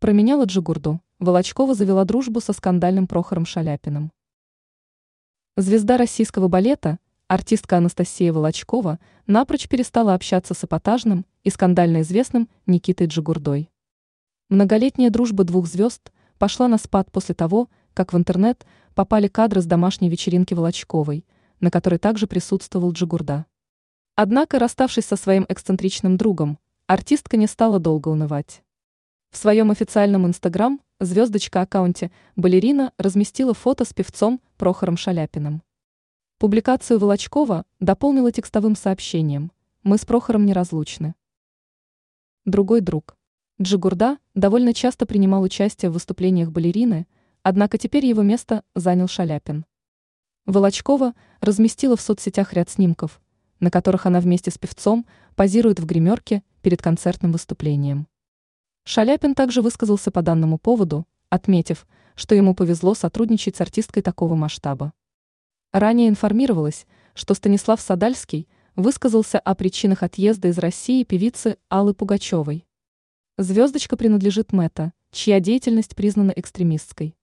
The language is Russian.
Променяла Джигурду. Волочкова завела дружбу со скандальным Прохором Шаляпиным. Звезда российского балета, артистка Анастасия Волочкова, напрочь перестала общаться с эпатажным и скандально известным Никитой Джигурдой. Многолетняя дружба двух звезд пошла на спад после того, как в интернет попали кадры с домашней вечеринки Волочковой, на которой также присутствовал Джигурда. Однако, расставшись со своим эксцентричным другом, артистка не стала долго унывать. В своем официальном инстаграм звездочка аккаунте балерина разместила фото с певцом Прохором Шаляпиным. Публикацию Волочкова дополнила текстовым сообщением «Мы с Прохором неразлучны». Другой друг. Джигурда довольно часто принимал участие в выступлениях балерины, однако теперь его место занял Шаляпин. Волочкова разместила в соцсетях ряд снимков, на которых она вместе с певцом позирует в гримерке перед концертным выступлением. Шаляпин также высказался по данному поводу, отметив, что ему повезло сотрудничать с артисткой такого масштаба. Ранее информировалось, что Станислав Садальский высказался о причинах отъезда из России певицы Аллы Пугачевой. Звездочка принадлежит Мэтта, чья деятельность признана экстремистской.